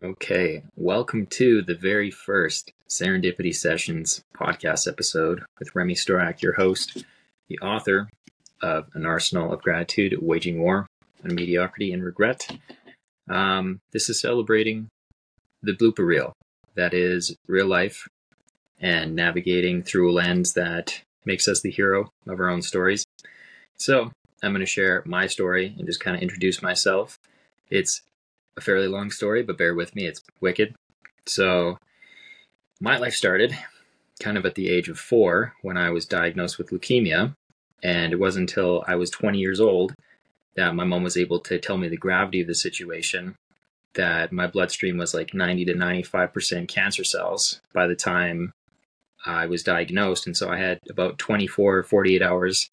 Okay, welcome to the very first Serendipity Sessions podcast episode with Remmy Stourac, your host, the author of An Arsenal of Gratitude, Waging War on Mediocrity and Regret. Um, this is celebrating the blooper reel that is real life and navigating through a lens that makes us the hero of our own stories. So, I'm going to share my story and just kind of introduce myself. It's a fairly long story, but bear with me, it's wicked. So, my life started kind of at the age of four when I was diagnosed with leukemia. And it wasn't until I was 20 years old that my mom was able to tell me the gravity of the situation, that my bloodstream was like 90 to 95% cancer cells by the time I was diagnosed. And so I had about 24, 48 hours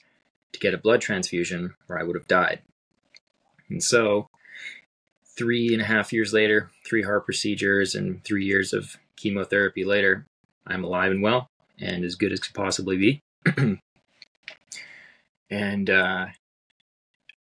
to get a blood transfusion or I would have died. And so three and a half years later, three heart procedures and three years of chemotherapy later, I'm alive and well and as good as could possibly be. and uh,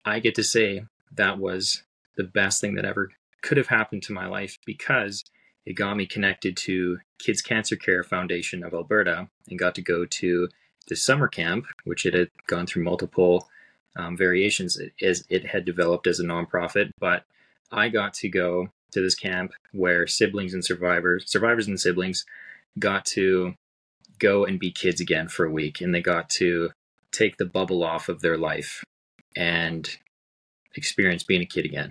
I get to say that was the best thing that ever could have happened to my life because it got me connected to Kids Cancer Care Foundation of Alberta and got to go to the summer camp, which it had gone through multiple um, variations as it had developed as a nonprofit, but I got to go to this camp where siblings and survivors, survivors and siblings, got to go and be kids again for a week, and they got to take the bubble off of their life and experience being a kid again.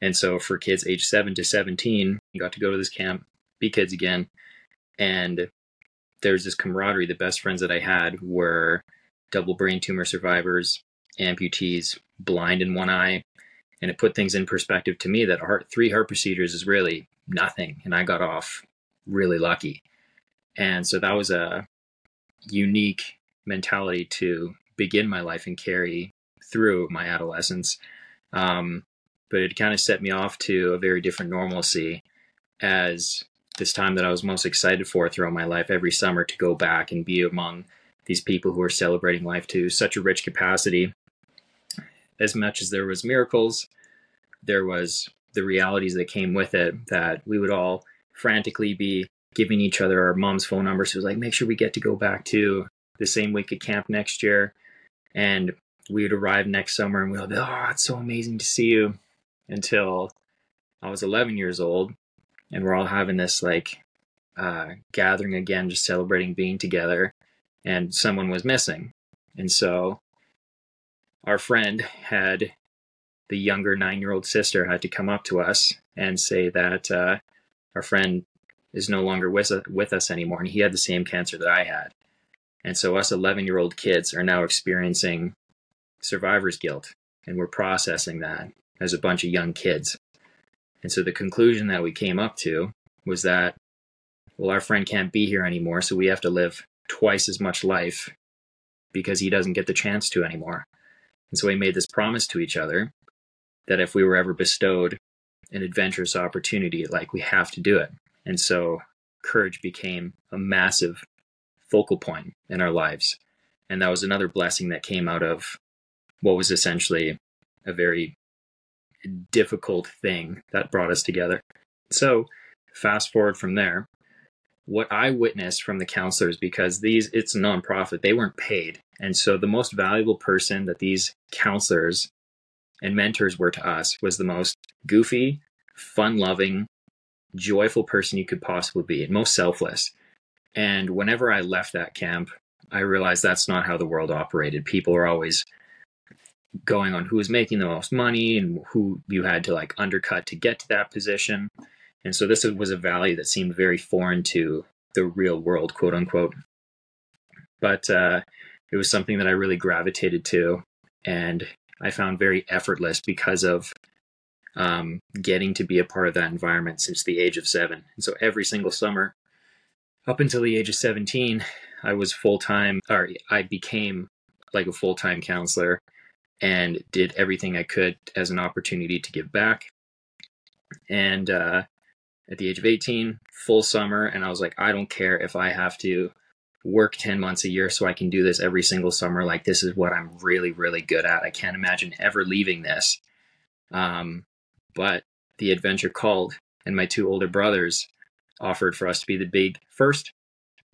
And so for kids age 7 to 17, you got to go to this camp, be kids again, and there's this camaraderie. The best friends that I had were double brain tumor survivors, amputees, blind in one eye, and it put things in perspective to me that heart three heart procedures is really nothing. And i got off really lucky. And so that was a unique mentality to begin my life and carry through my adolescence. Um, but it kind of set me off to a very different normalcy as this time that i was most excited for throughout my life every summer to go back and be among these people who are celebrating life to such a rich capacity as much as there was miracles, there was the realities that came with it that we would all frantically be giving each other our mom's phone numbers. So it was like, make sure we get to go back to the same week at camp next year. And we would arrive next summer and we'll be, oh, it's so amazing to see you. Until I was 11 years old and we're all having this like uh, gathering again, just celebrating being together. And someone was missing. And so our friend had the younger nine year old sister had to come up to us and say that uh, our friend is no longer with, with us anymore. And he had the same cancer that I had. And so, us 11 year old kids are now experiencing survivor's guilt. And we're processing that as a bunch of young kids. And so, the conclusion that we came up to was that, well, our friend can't be here anymore. So, we have to live twice as much life because he doesn't get the chance to anymore. And so we made this promise to each other that if we were ever bestowed an adventurous opportunity, like we have to do it. And so courage became a massive focal point in our lives. And that was another blessing that came out of what was essentially a very difficult thing that brought us together. So, fast forward from there, what I witnessed from the counselors, because these, it's a nonprofit, they weren't paid. And so the most valuable person that these counselors and mentors were to us was the most goofy, fun loving, joyful person you could possibly be, and most selfless. And whenever I left that camp, I realized that's not how the world operated. People are always going on who was making the most money and who you had to like undercut to get to that position. And so this was a value that seemed very foreign to the real world, quote unquote. But uh, it was something that I really gravitated to and I found very effortless because of um, getting to be a part of that environment since the age of seven. And so every single summer, up until the age of 17, I was full time, or I became like a full time counselor and did everything I could as an opportunity to give back. And uh, at the age of 18, full summer, and I was like, I don't care if I have to work 10 months a year so I can do this every single summer. Like, this is what I'm really, really good at. I can't imagine ever leaving this. Um, but the adventure called. and my two older brothers offered for us to be the big first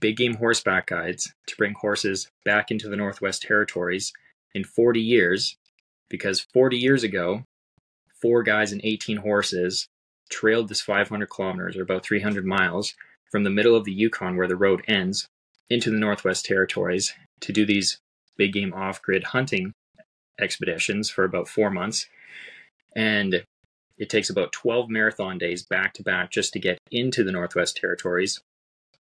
big game horseback guides to bring horses back into the Northwest Territories in 40 years because 40 years ago, four guys and 18 horses trailed this 500 kilometers or about 300 miles from the middle of the Yukon where the road ends into the Northwest Territories to do these big game off grid hunting expeditions for about four months. And it takes about 12 marathon days back to back just to get into the Northwest Territories,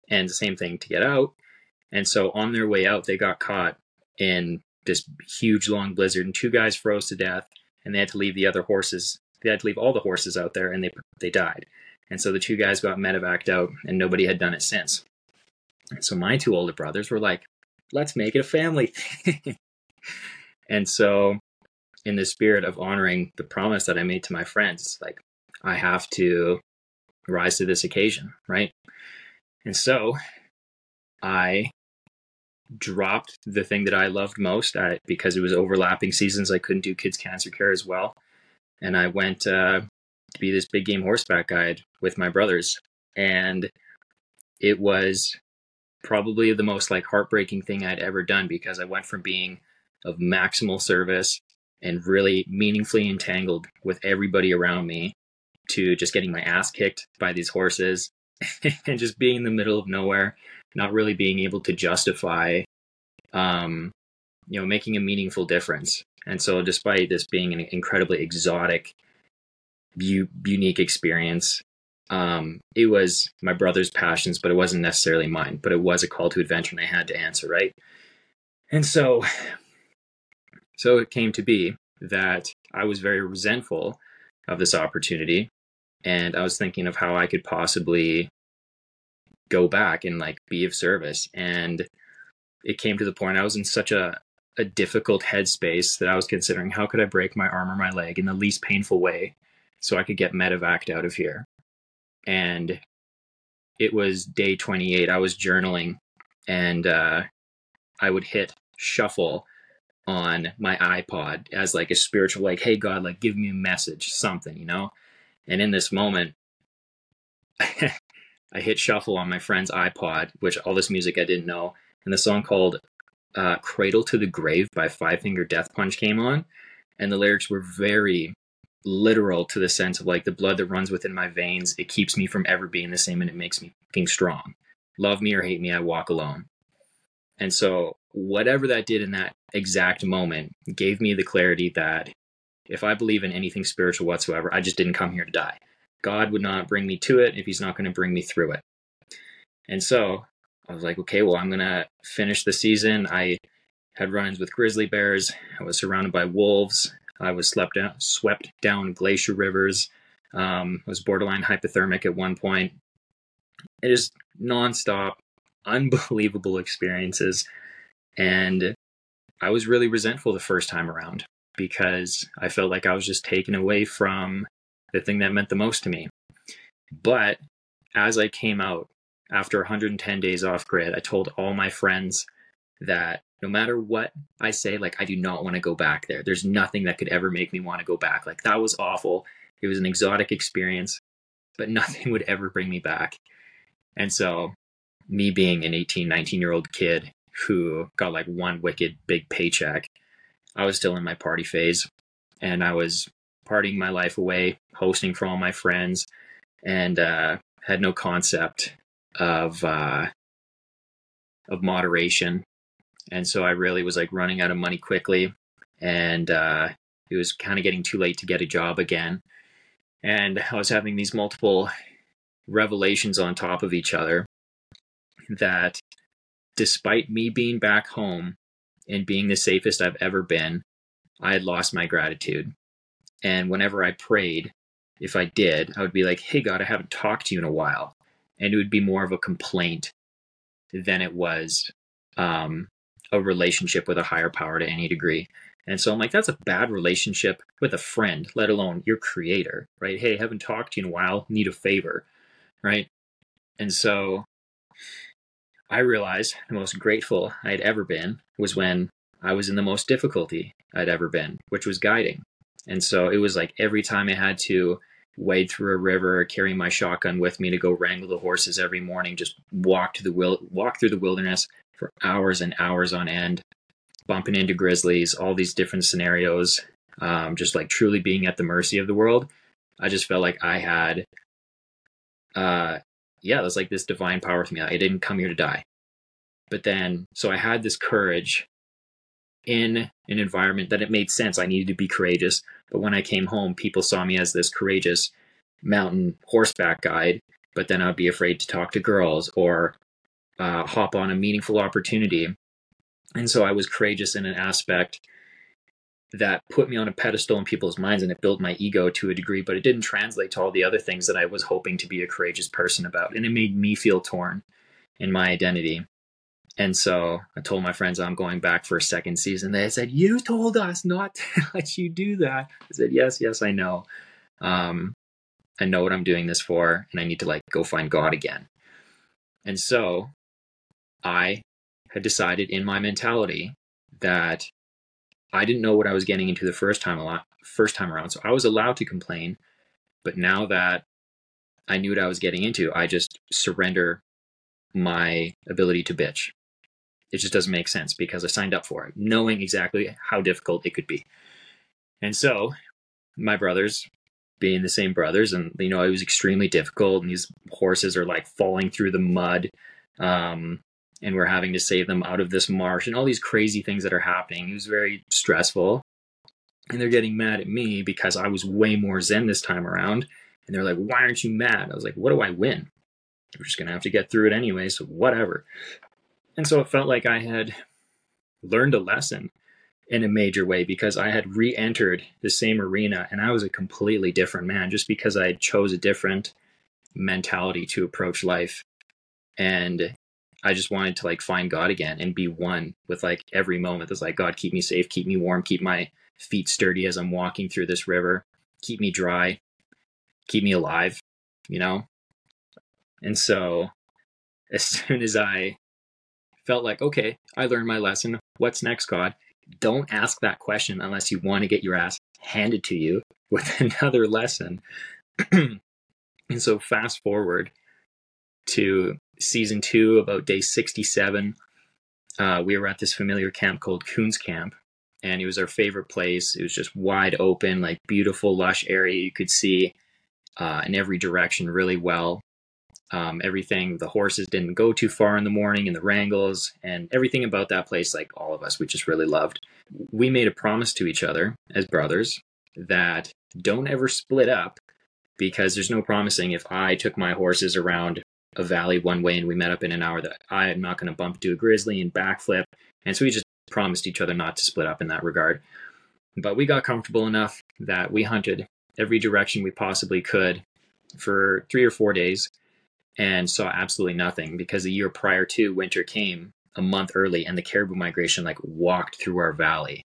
and the same thing to get out. And so on their way out, they got caught in this huge long blizzard, and two guys froze to death, and they had to leave the other horses. They had to leave all the horses out there, and they they died. And so the two guys got medevaced out, and nobody had done it since. So my two older brothers were like, "Let's make it a family thing." and so in the spirit of honoring the promise that I made to my friends, like I have to rise to this occasion, right? And so I dropped the thing that I loved most I, because it was overlapping seasons. I couldn't do kids cancer care as well. And I went uh, to be this big game horseback guide with my brothers. And it was probably the most like heartbreaking thing I'd ever done because I went from being of maximal service and really meaningfully entangled with everybody around me to just getting my ass kicked by these horses and just being in the middle of nowhere, not really being able to justify, um, you know, making a meaningful difference. And so, despite this being an incredibly exotic, unique experience, um, it was my brother's passions, but it wasn't necessarily mine. But it was a call to adventure, and I had to answer right. And so, so it came to be that I was very resentful of this opportunity. And I was thinking of how I could possibly go back and like be of service. And it came to the point I was in such a, a difficult headspace that I was considering how could I break my arm or my leg in the least painful way so I could get medevaced out of here. And it was day 28. I was journaling and uh, I would hit shuffle on my iPod as like a spiritual, like, hey, God, like, give me a message, something, you know? And in this moment, I hit shuffle on my friend's iPod, which all this music I didn't know, and the song called uh, Cradle to the Grave by Five Finger Death Punch came on. And the lyrics were very literal to the sense of like the blood that runs within my veins, it keeps me from ever being the same and it makes me fucking strong. Love me or hate me, I walk alone. And so, whatever that did in that exact moment gave me the clarity that if I believe in anything spiritual whatsoever, I just didn't come here to die. God would not bring me to it if He's not going to bring me through it. And so I was like, okay, well, I'm going to finish the season. I had run ins with grizzly bears. I was surrounded by wolves. I was swept down, swept down glacier rivers. Um, I was borderline hypothermic at one point. It is nonstop unbelievable experiences. And I was really resentful the first time around because I felt like I was just taken away from the thing that meant the most to me. But as I came out after 110 days off grid, I told all my friends that no matter what I say, like, I do not want to go back there. There's nothing that could ever make me want to go back. Like, that was awful. It was an exotic experience, but nothing would ever bring me back. And so me being an 18, 19 year old kid who got like one wicked big paycheck, I was still in my party phase and I was partying my life away, hosting for all my friends, and uh, had no concept of uh, of moderation. And so I really was like running out of money quickly, and uh, it was kind of getting too late to get a job again. And I was having these multiple revelations on top of each other that despite me being back home and being the safest I've ever been, I had lost my gratitude. And whenever I prayed, if I did, I would be like, hey, God, I haven't talked to you in a while. And it would be more of a complaint than it was um, a relationship with a higher power to any degree. And so I'm like, that's a bad relationship with a friend, let alone your creator, right? Hey, haven't talked to you in a while, need a favor, right? And so I realized the most grateful I had ever been was when I was in the most difficulty I'd ever been, which was guiding. And so it was like every time I had to wade through a river, carry my shotgun with me to go wrangle the horses every morning, just walk to the wil- walk through the wilderness for hours and hours on end, bumping into grizzlies, all these different scenarios, um, just like truly being at the mercy of the world. I just felt like I had, uh, yeah, was like this divine power to me. I didn't come here to die. But then, so I had this courage in an environment that it made sense. I needed to be courageous. But when I came home, people saw me as this courageous mountain horseback guide. But then I'd be afraid to talk to girls or uh, hop on a meaningful opportunity. And so I was courageous in an aspect that put me on a pedestal in people's minds and it built my ego to a degree, but it didn't translate to all the other things that I was hoping to be a courageous person about. And it made me feel torn in my identity. And so I told my friends I'm going back for a second season. They said, You told us not to let you do that. I said, Yes, yes, I know. Um, I know what I'm doing this for, and I need to like go find God again. And so I had decided in my mentality that I didn't know what I was getting into the first time a lot, first time around. So I was allowed to complain, but now that I knew what I was getting into, I just surrender my ability to bitch. It just doesn't make sense because I signed up for it, knowing exactly how difficult it could be. And so my brothers, being the same brothers, and you know, it was extremely difficult, and these horses are like falling through the mud. Um, and we're having to save them out of this marsh and all these crazy things that are happening. It was very stressful. And they're getting mad at me because I was way more zen this time around. And they're like, why aren't you mad? I was like, what do I win? We're just to have to get through it anyway, so whatever. And so it felt like I had learned a lesson in a major way because I had re entered the same arena and I was a completely different man just because I chose a different mentality to approach life. And I just wanted to like find God again and be one with like every moment. It's like, God, keep me safe, keep me warm, keep my feet sturdy as I'm walking through this river, keep me dry, keep me alive, you know? And so as soon as I felt like, okay, I learned my lesson, what's next, God? Don't ask that question unless you want to get your ass handed to you with another lesson. and so fast forward to season two, about day 67, uh, we were at this familiar camp called Coons Camp. And it was our favorite place. It was just wide open, like beautiful, lush area. You could see uh, in every direction really well. Um, everything, the horses didn't go too far in the morning and the wrangles and everything about that place, like all of us, we just really loved. We made a promise to each other as brothers that don't ever split up because there's no promising if I took my horses around a valley one way and we met up in an hour that I am not going to bump into a grizzly and backflip. And so we just promised each other not to split up in that regard. But we got comfortable enough that we hunted every direction we possibly could for three or four days and saw absolutely nothing because the year prior to winter came a month early and the caribou migration like walked through our valley.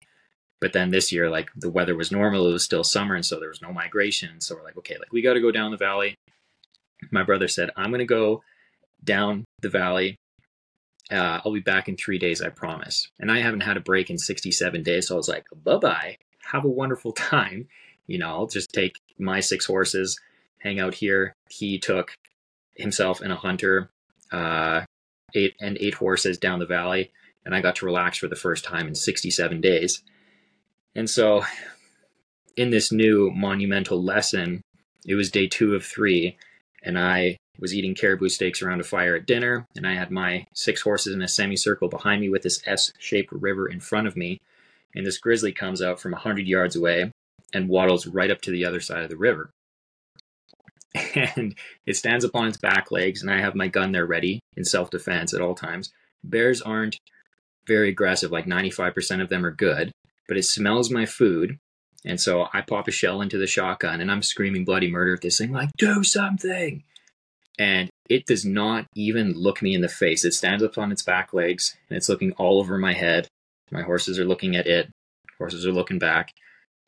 But then this year, like the weather was normal, it was still summer, and so there was no migration. So we're like, okay, like we got to go down the valley my brother said, I'm going to go down the valley. Uh, I'll be back in three days, I promise. And I haven't had a break in 67 days. So I was like, bye bye. Have a wonderful time. You know, I'll just take my six horses, hang out here. He took himself and a hunter, uh, eight and eight horses down the valley. And I got to relax for the first time in 67 days. And so, in this new monumental lesson, it was day two of three and I was eating caribou steaks around a fire at dinner, and I had my six horses in a semicircle behind me with this S shaped river in front of me. And this grizzly comes out from a 100 yards away and waddles right up to the other side of the river. And it stands upon its back legs, and I have my gun there ready in self defense at all times. Bears aren't very aggressive, like 95% of them are good, but it smells my food and so I pop a shell into the shotgun and I'm screaming bloody murder at this thing, like, do something. And it does not even look me in the face. It stands up on its back legs and it's looking all over my head. My horses are looking at it. Horses are looking back.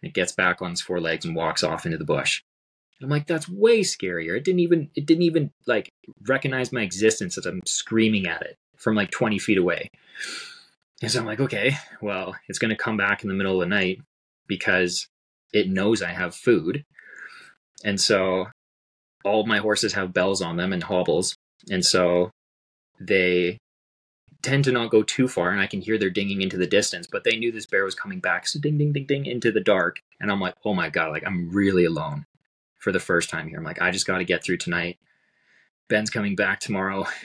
It gets back on its four legs and walks off into the bush. I'm like, that's way scarier. It didn't even it didn't even like recognize my existence as I'm screaming at it from like 20 feet away. And so I'm like, okay, well, it's gonna come back in the middle of the night because it knows I have food. And so all my horses have bells on them and hobbles. And so they tend to not go too far and I can hear their dinging into the distance, but they knew this bear was coming back. So ding, ding, ding, ding into the dark. And I'm like, oh my God, like I'm really alone for the first time here. I'm like, I just got to get through tonight. Ben's coming back tomorrow.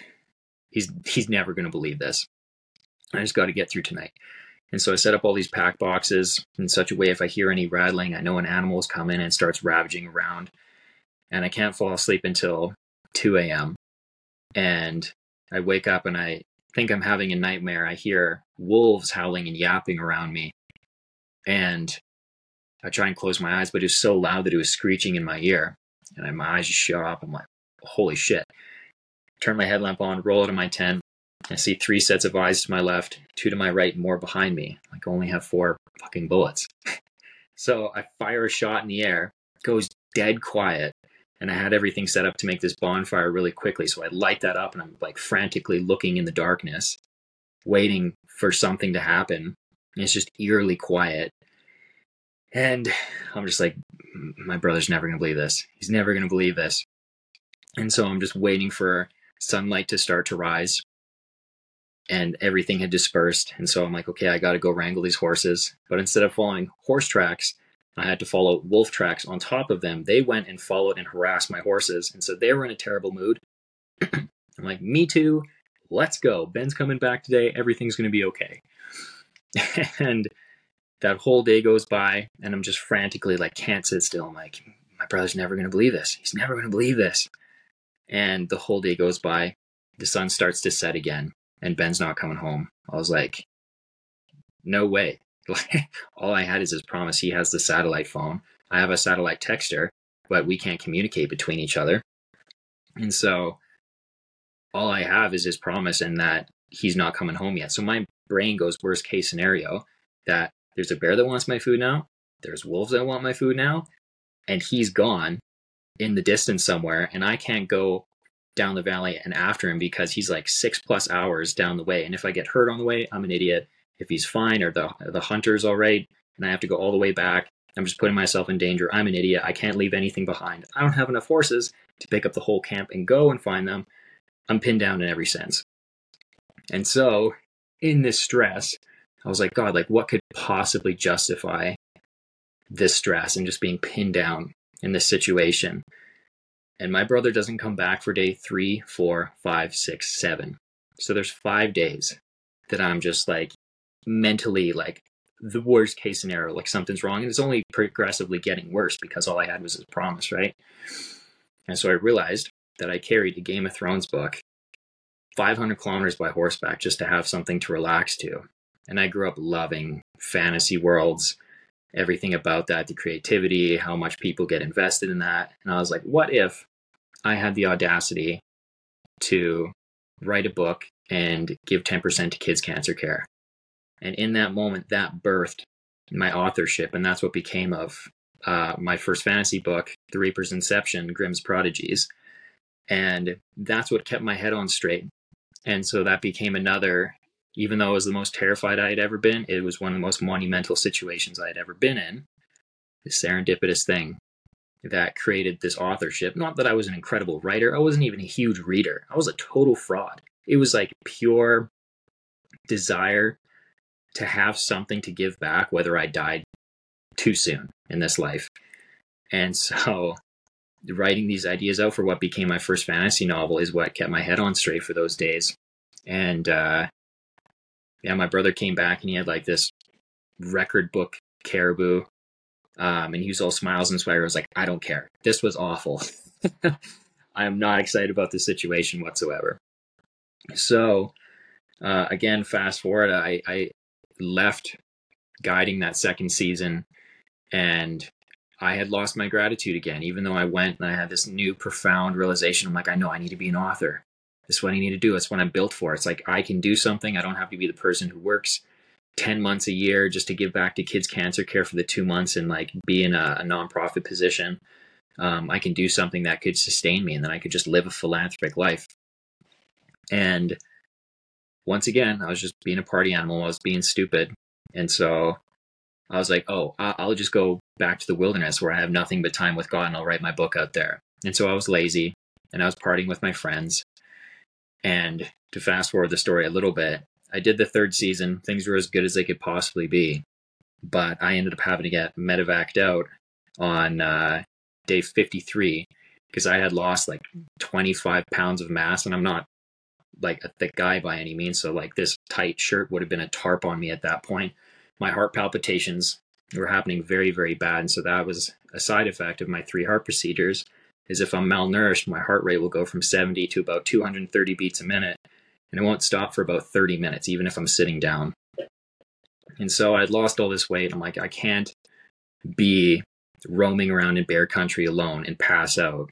He's, he's never going to believe this. I just got to get through tonight. And so I set up all these pack boxes in such a way if I hear any rattling, I know an animal's is coming and starts ravaging around. And I can't fall asleep until 2 a.m. And I wake up and I think I'm having a nightmare. I hear wolves howling and yapping around me. And I try and close my eyes, but it was so loud that it was screeching in my ear. And my eyes just shut up. I'm like, holy shit. Turn my headlamp on, roll out of my tent. I see three sets of eyes to my left, two to my right, and more behind me. Like, I only have four fucking bullets. so I fire a shot in the air, goes dead quiet, and I had everything set up to make this bonfire really quickly. So I light that up and I'm like frantically looking in the darkness, waiting for something to happen. And it's just eerily quiet. And I'm just like, my brother's never going to believe this. He's never going to believe this. And so I'm just waiting for sunlight to start to rise. And everything had dispersed. And so I'm like, okay, I got to go wrangle these horses. But instead of following horse tracks, I had to follow wolf tracks on top of them. They went and followed and harassed my horses. And so they were in a terrible mood. I'm like, me too. Let's go. Ben's coming back today. Everything's going to be okay. and that whole day goes by, and I'm just frantically like, can't sit still. I'm like, my brother's never to believe this. He's never to believe this. And the whole day goes by. The sun starts to set again, and Ben's not coming home. I was like, no way. Like all I had is his promise. He has the satellite phone. I have a satellite texter, but we can't communicate between each other. And so all I have is his promise and that he's not coming home yet. So my brain goes worst case scenario that there's a bear that wants my food now, there's wolves that want my food now, and he's gone in the distance somewhere, and I can't go down the valley and after him because he's like six plus hours down the way. And if I get hurt on the way, I'm an idiot if he's fine or the the hunter's all right, and I have to go all the way back. I'm just putting myself in danger. I'm an idiot. I can't leave anything behind. I don't have enough horses to pick up the whole camp and go and find them. I'm pinned down in every sense. And so, in this stress, I was like, God, like what could possibly justify this stress and just being pinned down in this situation? And my brother doesn't come back for day three, four, five, six, seven. So there's five days that I'm just like mentally like the worst case scenario, like something's wrong, and it's only progressively getting worse because all I had was his promise, right? And so I realized that I carried a Game of Thrones book 500 kilometers by horseback just to have something to relax to. And I grew up loving fantasy worlds, everything about that, the creativity, how much people get invested in that. And I was like, what if I had the audacity to write a book and give 10% to kids' cancer care? And in that moment, that birthed my authorship. And that's what became of uh, my first fantasy book, The Reaper's Inception, Grimm's Prodigies. And that's what kept my head on straight. And so that became another, even though it was the most terrified I had ever been, it was one of the most monumental situations I had ever been in. This serendipitous thing that created this authorship. Not that I was an incredible writer, I wasn't even a huge reader. I was a total fraud. It was like pure desire to have something to give back, whether I died too soon in this life. And so writing these ideas out for what became my first fantasy novel is what kept my head on straight for those days. And uh, yeah, my brother came back and he had like this record book caribou. Um, and he was all smiles and swagger. I was like, I don't care. This was awful. I am not excited about this situation whatsoever. So, uh, again, fast forward, I, I left guiding that second season and I had lost my gratitude again, even though I went and I had this new profound realization. I'm like, I know I need to be an author. This is what I need to do. It's what I'm built for. It's like I can do something. I don't have to be the person who works 10 months a year just to give back to kids cancer care for the two months and like be in a, a nonprofit position. Um, I can do something that could sustain me and then I could just live a philanthropic life. And once again, I was just being a party animal. I was being stupid. And so I was like, oh, I'll just go back to the wilderness where I have nothing but time with God and I'll write my book out there. And so I was lazy and I was partying with my friends. And to fast forward the story a little bit, I did the third season. Things were as good as they could possibly be. But I ended up having to get medevaced out on uh, day 53 because I had lost like 25 pounds of mass. And I'm not like a thick guy by any means. So, like, this tight shirt would have been a tarp on me at that point. My heart palpitations were happening very, very bad. And so that was a side effect of my three heart procedures is if I'm malnourished, my heart rate will go from 70 to about 230 beats a minute. And it won't stop for about 30 minutes, even if I'm sitting down. And so I'd lost all this weight. I'm like, I can't be roaming around in bear country alone and pass out.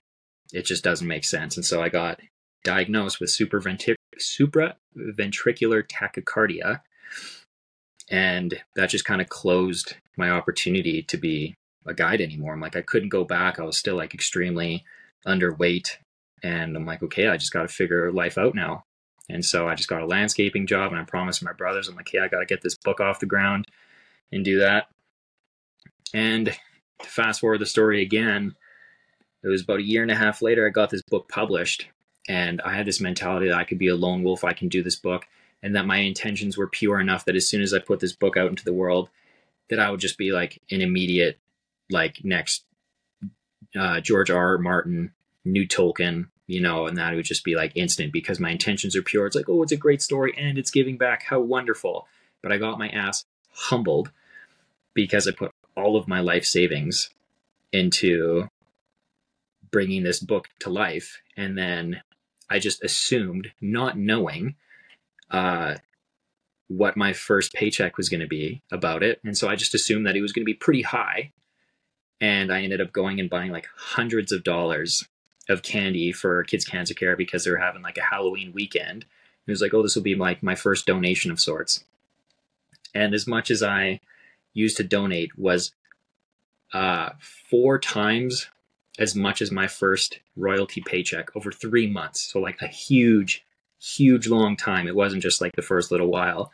It just doesn't make sense. And so I got diagnosed with supraventricular tachycardia and that just kind of closed my opportunity to be a guide anymore. I'm like, I couldn't go back. I was still like extremely underweight. And I'm like, okay, I just got to figure life out now. And so I just got a landscaping job and I promised my brothers, I'm like, hey, I got to get this book off the ground and do that. And to fast forward the story again, it was about a year and a half later, I got this book published. And I had this mentality that I could be a lone wolf, I can do this book and that my intentions were pure enough that as soon as I put this book out into the world, that I would just be like an immediate, like next uh, George R. R. Martin, new Tolkien, you know, and that would just be like instant because my intentions are pure. It's like, oh, it's a great story and it's giving back. How wonderful. But I got my ass humbled because I put all of my life savings into bringing this book to life. And then I just assumed, not knowing uh, what my first paycheck was going to be about it. And so I just assumed that it was going to be pretty high. And I ended up going and buying like hundreds of dollars of candy for kids cancer care because they were having like a Halloween weekend. It was like, oh, this will be like my first donation of sorts. And as much as I used to donate was uh, four times as much as my first royalty paycheck over three months. So like a huge, huge long time. It wasn't just like the first little while.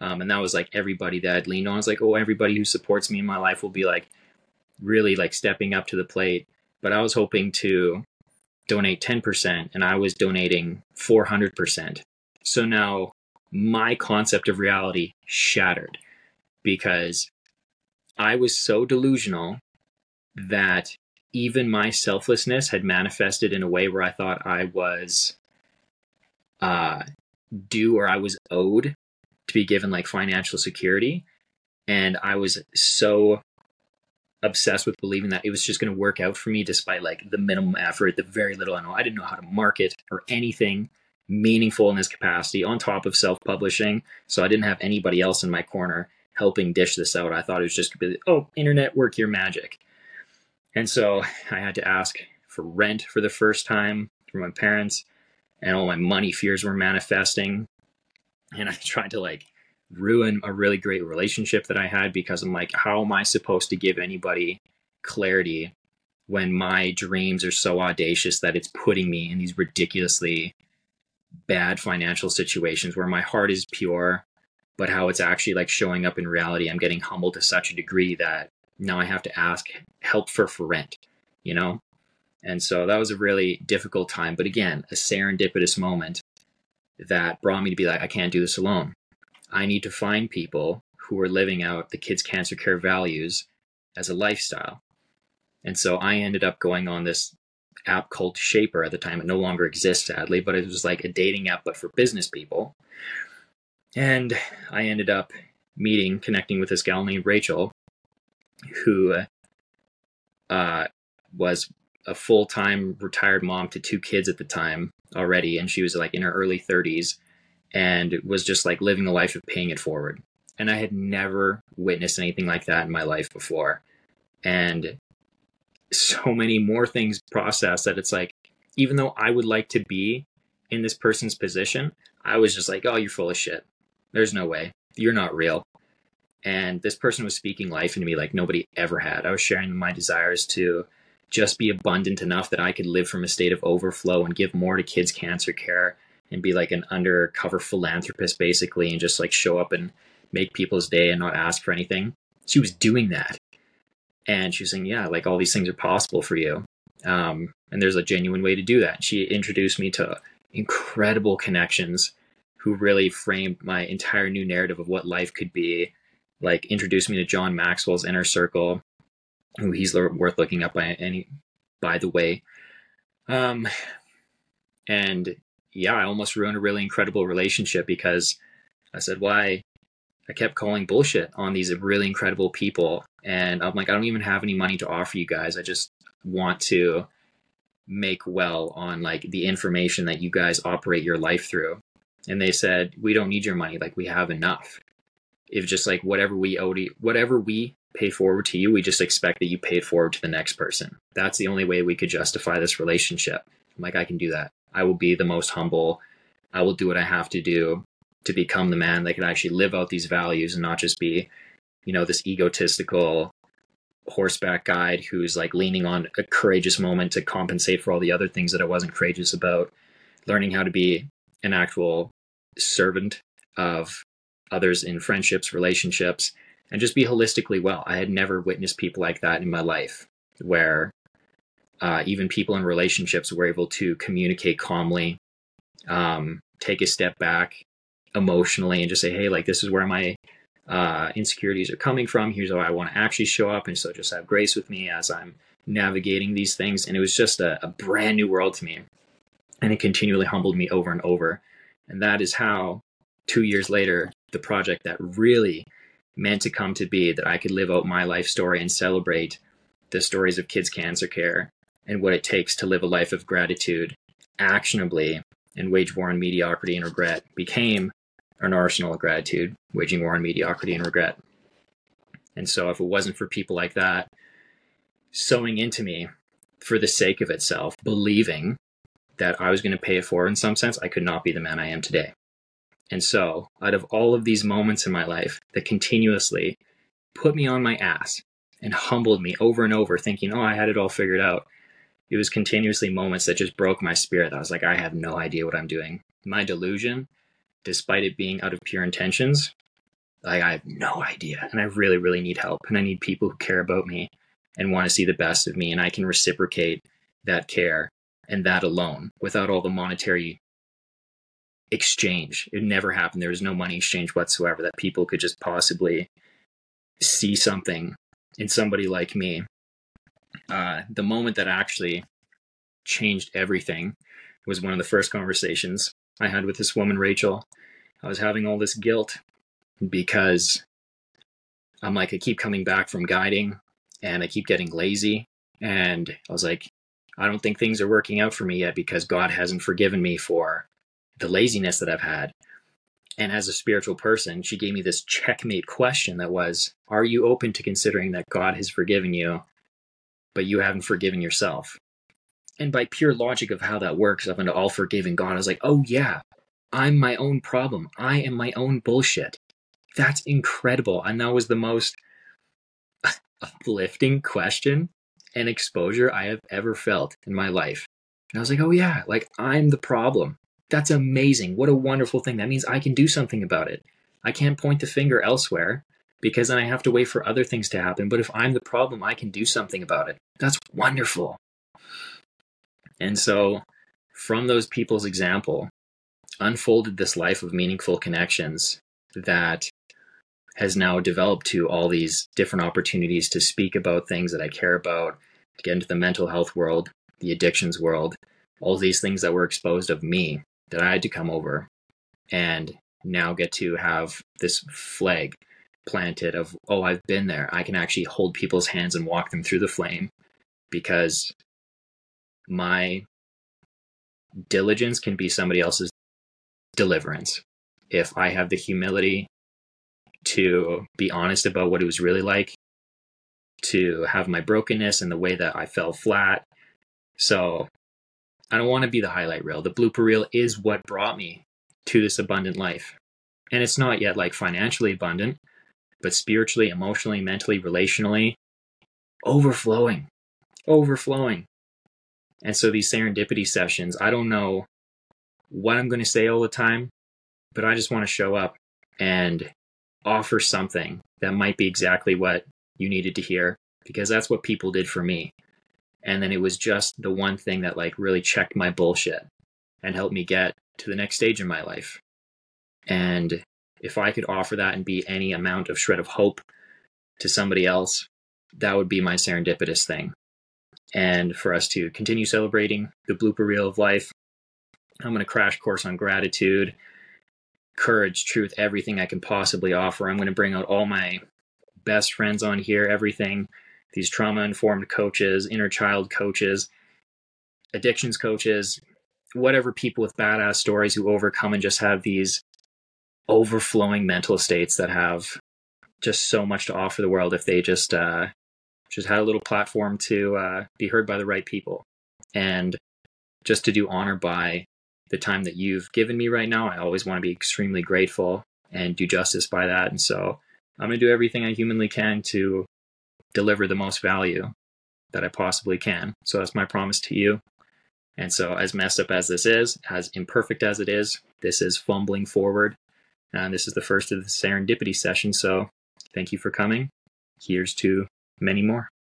Um, and that was like everybody that I'd leaned on. It's like, oh, everybody who supports me in my life will be like really like stepping up to the plate. But I was hoping to donate 10% and I was donating 400%. So now my concept of reality shattered because I was so delusional that even my selflessness had manifested in a way where I thought I was uh, due or I was owed to be given like financial security. And I was so obsessed with believing that it was just going to work out for me despite like the minimum effort, the very little I know. I didn't know how to market or anything meaningful in this capacity on top of self publishing. So I didn't have anybody else in my corner helping dish this out. I thought it was just going to be, oh, internet, work your magic. And so I had to ask for rent for the first time from my parents and all my money fears were manifesting. And I tried to like ruin a really great relationship that I had because I'm like, how am I supposed to give anybody clarity when my dreams are so audacious that it's putting me in these ridiculously bad financial situations where my heart is pure, but how it's actually like showing up in reality? I'm getting humbled to such a degree that now I have to ask help for, for rent, you know? And so that was a really difficult time. But again, a serendipitous moment that brought me to be like, I can't do this alone. I need to find people who are living out the kids' cancer care values as a lifestyle. And so I ended up going on this app called Shaper at the time. It no longer exists, sadly, but it was like a dating app, but for business people. And I ended up meeting, connecting with this gal named Rachel, who uh, was a full time retired mom to two kids at the time already, and she was like in her early 30s and was just like living the life of paying it forward. And I had never witnessed anything like that in my life before. And so many more things processed that it's like, even though I would like to be in this person's position, I was just like, oh, you're full of shit. There's no way. You're not real. And this person was speaking life into me like nobody ever had. I was sharing my desires to just be abundant enough that I could live from a state of overflow and give more to kids' cancer care and be like an undercover philanthropist basically and just like show up and make people's day and not ask for anything. She was doing that. And she was saying, yeah, like all these things are possible for you. Um, and there's a genuine way to do that. She introduced me to incredible connections who really framed my entire new narrative of what life could be. Like introduced me to John Maxwell's inner circle, who he's worth looking up by any by the way. Um, and yeah, I almost ruined a really incredible relationship because I said, why? I kept calling bullshit on these really incredible people. And I'm like, I don't even have any money to offer you guys. I just want to make well on like the information that you guys operate your life through. And they said, we don't need your money. Like we have enough. If just like whatever we owe to, whatever we pay forward to you, we just expect that you pay it forward to the next person. That's the only way we could justify this relationship. I'm like, I can do that. I will be the most humble. I will do what I have to do to become the man that can actually live out these values and not just be, you know, this egotistical horseback guide who's like leaning on a courageous moment to compensate for all the other things that I wasn't courageous about. Learning how to be an actual servant of others in friendships, relationships, and just be holistically well. I had never witnessed people like that in my life where uh, even people in relationships were able to communicate calmly, um, take a step back emotionally, and just say, hey, like, this is where my uh, insecurities are coming from. Here's how I want to actually show up. And so just have grace with me as I'm navigating these things. And it was just a, a brand new world to me. And it continually humbled me over and over. And that is how, two years later, the project that really meant to come to be that I could live out my life story and celebrate the stories of kids' cancer care and what it takes to live a life of gratitude actionably and wage war on mediocrity and regret became an arsenal of gratitude, waging war on mediocrity and regret. And so, if it wasn't for people like that sowing into me for the sake of itself, believing that I was going to pay it forward in some sense, I could not be the man I am today. And so, out of all of these moments in my life that continuously put me on my ass and humbled me over and over, thinking, oh, I had it all figured out, it was continuously moments that just broke my spirit. I was like, I have no idea what I'm doing. My delusion, despite it being out of pure intentions, like I have no idea. And I really, really need help. And I need people who care about me and want to see the best of me. And I can reciprocate that care and that alone without all the monetary exchange. It never happened. There was no money exchange whatsoever that people could just possibly see something in somebody like me uh, the moment that actually changed everything was one of the first conversations I had with this woman, Rachel. I was having all this guilt because I'm like, I keep coming back from guiding and I keep getting lazy. And I was like, I don't think things are working out for me yet because God hasn't forgiven me for the laziness that I've had. And as a spiritual person, she gave me this checkmate question that was Are you open to considering that God has forgiven you but you haven't forgiven yourself. And by pure logic of how that works, up into all forgiving God, I was like, oh yeah, I'm my own problem. I am my own bullshit. That's incredible. And that was the most uplifting question and exposure I have ever felt in my life. And I was like, oh yeah, like I'm the problem. That's amazing. What a wonderful thing. That means I can do something about it. I can't point the finger elsewhere because then I have to wait for other things to happen. But if I'm the problem, I can do something about it. That's wonderful. And so, from those people's example, unfolded this life of meaningful connections that has now developed to all these different opportunities to speak about things that I care about, to get into the mental health world, the addictions world, all these things that were exposed of me that I had to come over and now get to have this flag planted of oh i've been there. I can actually hold people's hands and walk them through the flame because my diligence can be somebody else's deliverance. If i have the humility to be honest about what it was really like to have my brokenness and the way that i fell flat. So i don't want to be the highlight reel. The blooper reel is what brought me to this abundant life. And it's not yet like financially abundant but spiritually, emotionally, mentally, relationally, overflowing, overflowing. And so these serendipity sessions, I don't know what I'm going to say all the time, but I just want to show up and offer something that might be exactly what you needed to hear because that's what people did for me. And then it was just the one thing that like really checked my bullshit and helped me get to the next stage in my life. And if I could offer that and be any amount of shred of hope to somebody else, that would be my serendipitous thing. And for us to continue celebrating the blooper reel of life, I'm going to crash course on gratitude, courage, truth, everything I can possibly offer. I'm going to bring out all my best friends on here, everything these trauma informed coaches, inner child coaches, addictions coaches, whatever people with badass stories who overcome and just have these overflowing mental states that have just so much to offer the world if they just uh, just had a little platform to uh, be heard by the right people and just to do honor by the time that you've given me right now i always want to be extremely grateful and do justice by that and so i'm going to do everything i humanly can to deliver the most value that I possibly can. So that's my promise to you. And so, as messed up as this is, as imperfect as it is, this is fumbling forward. And this is the first of the serendipity session. So, thank you for coming. Here's to many more.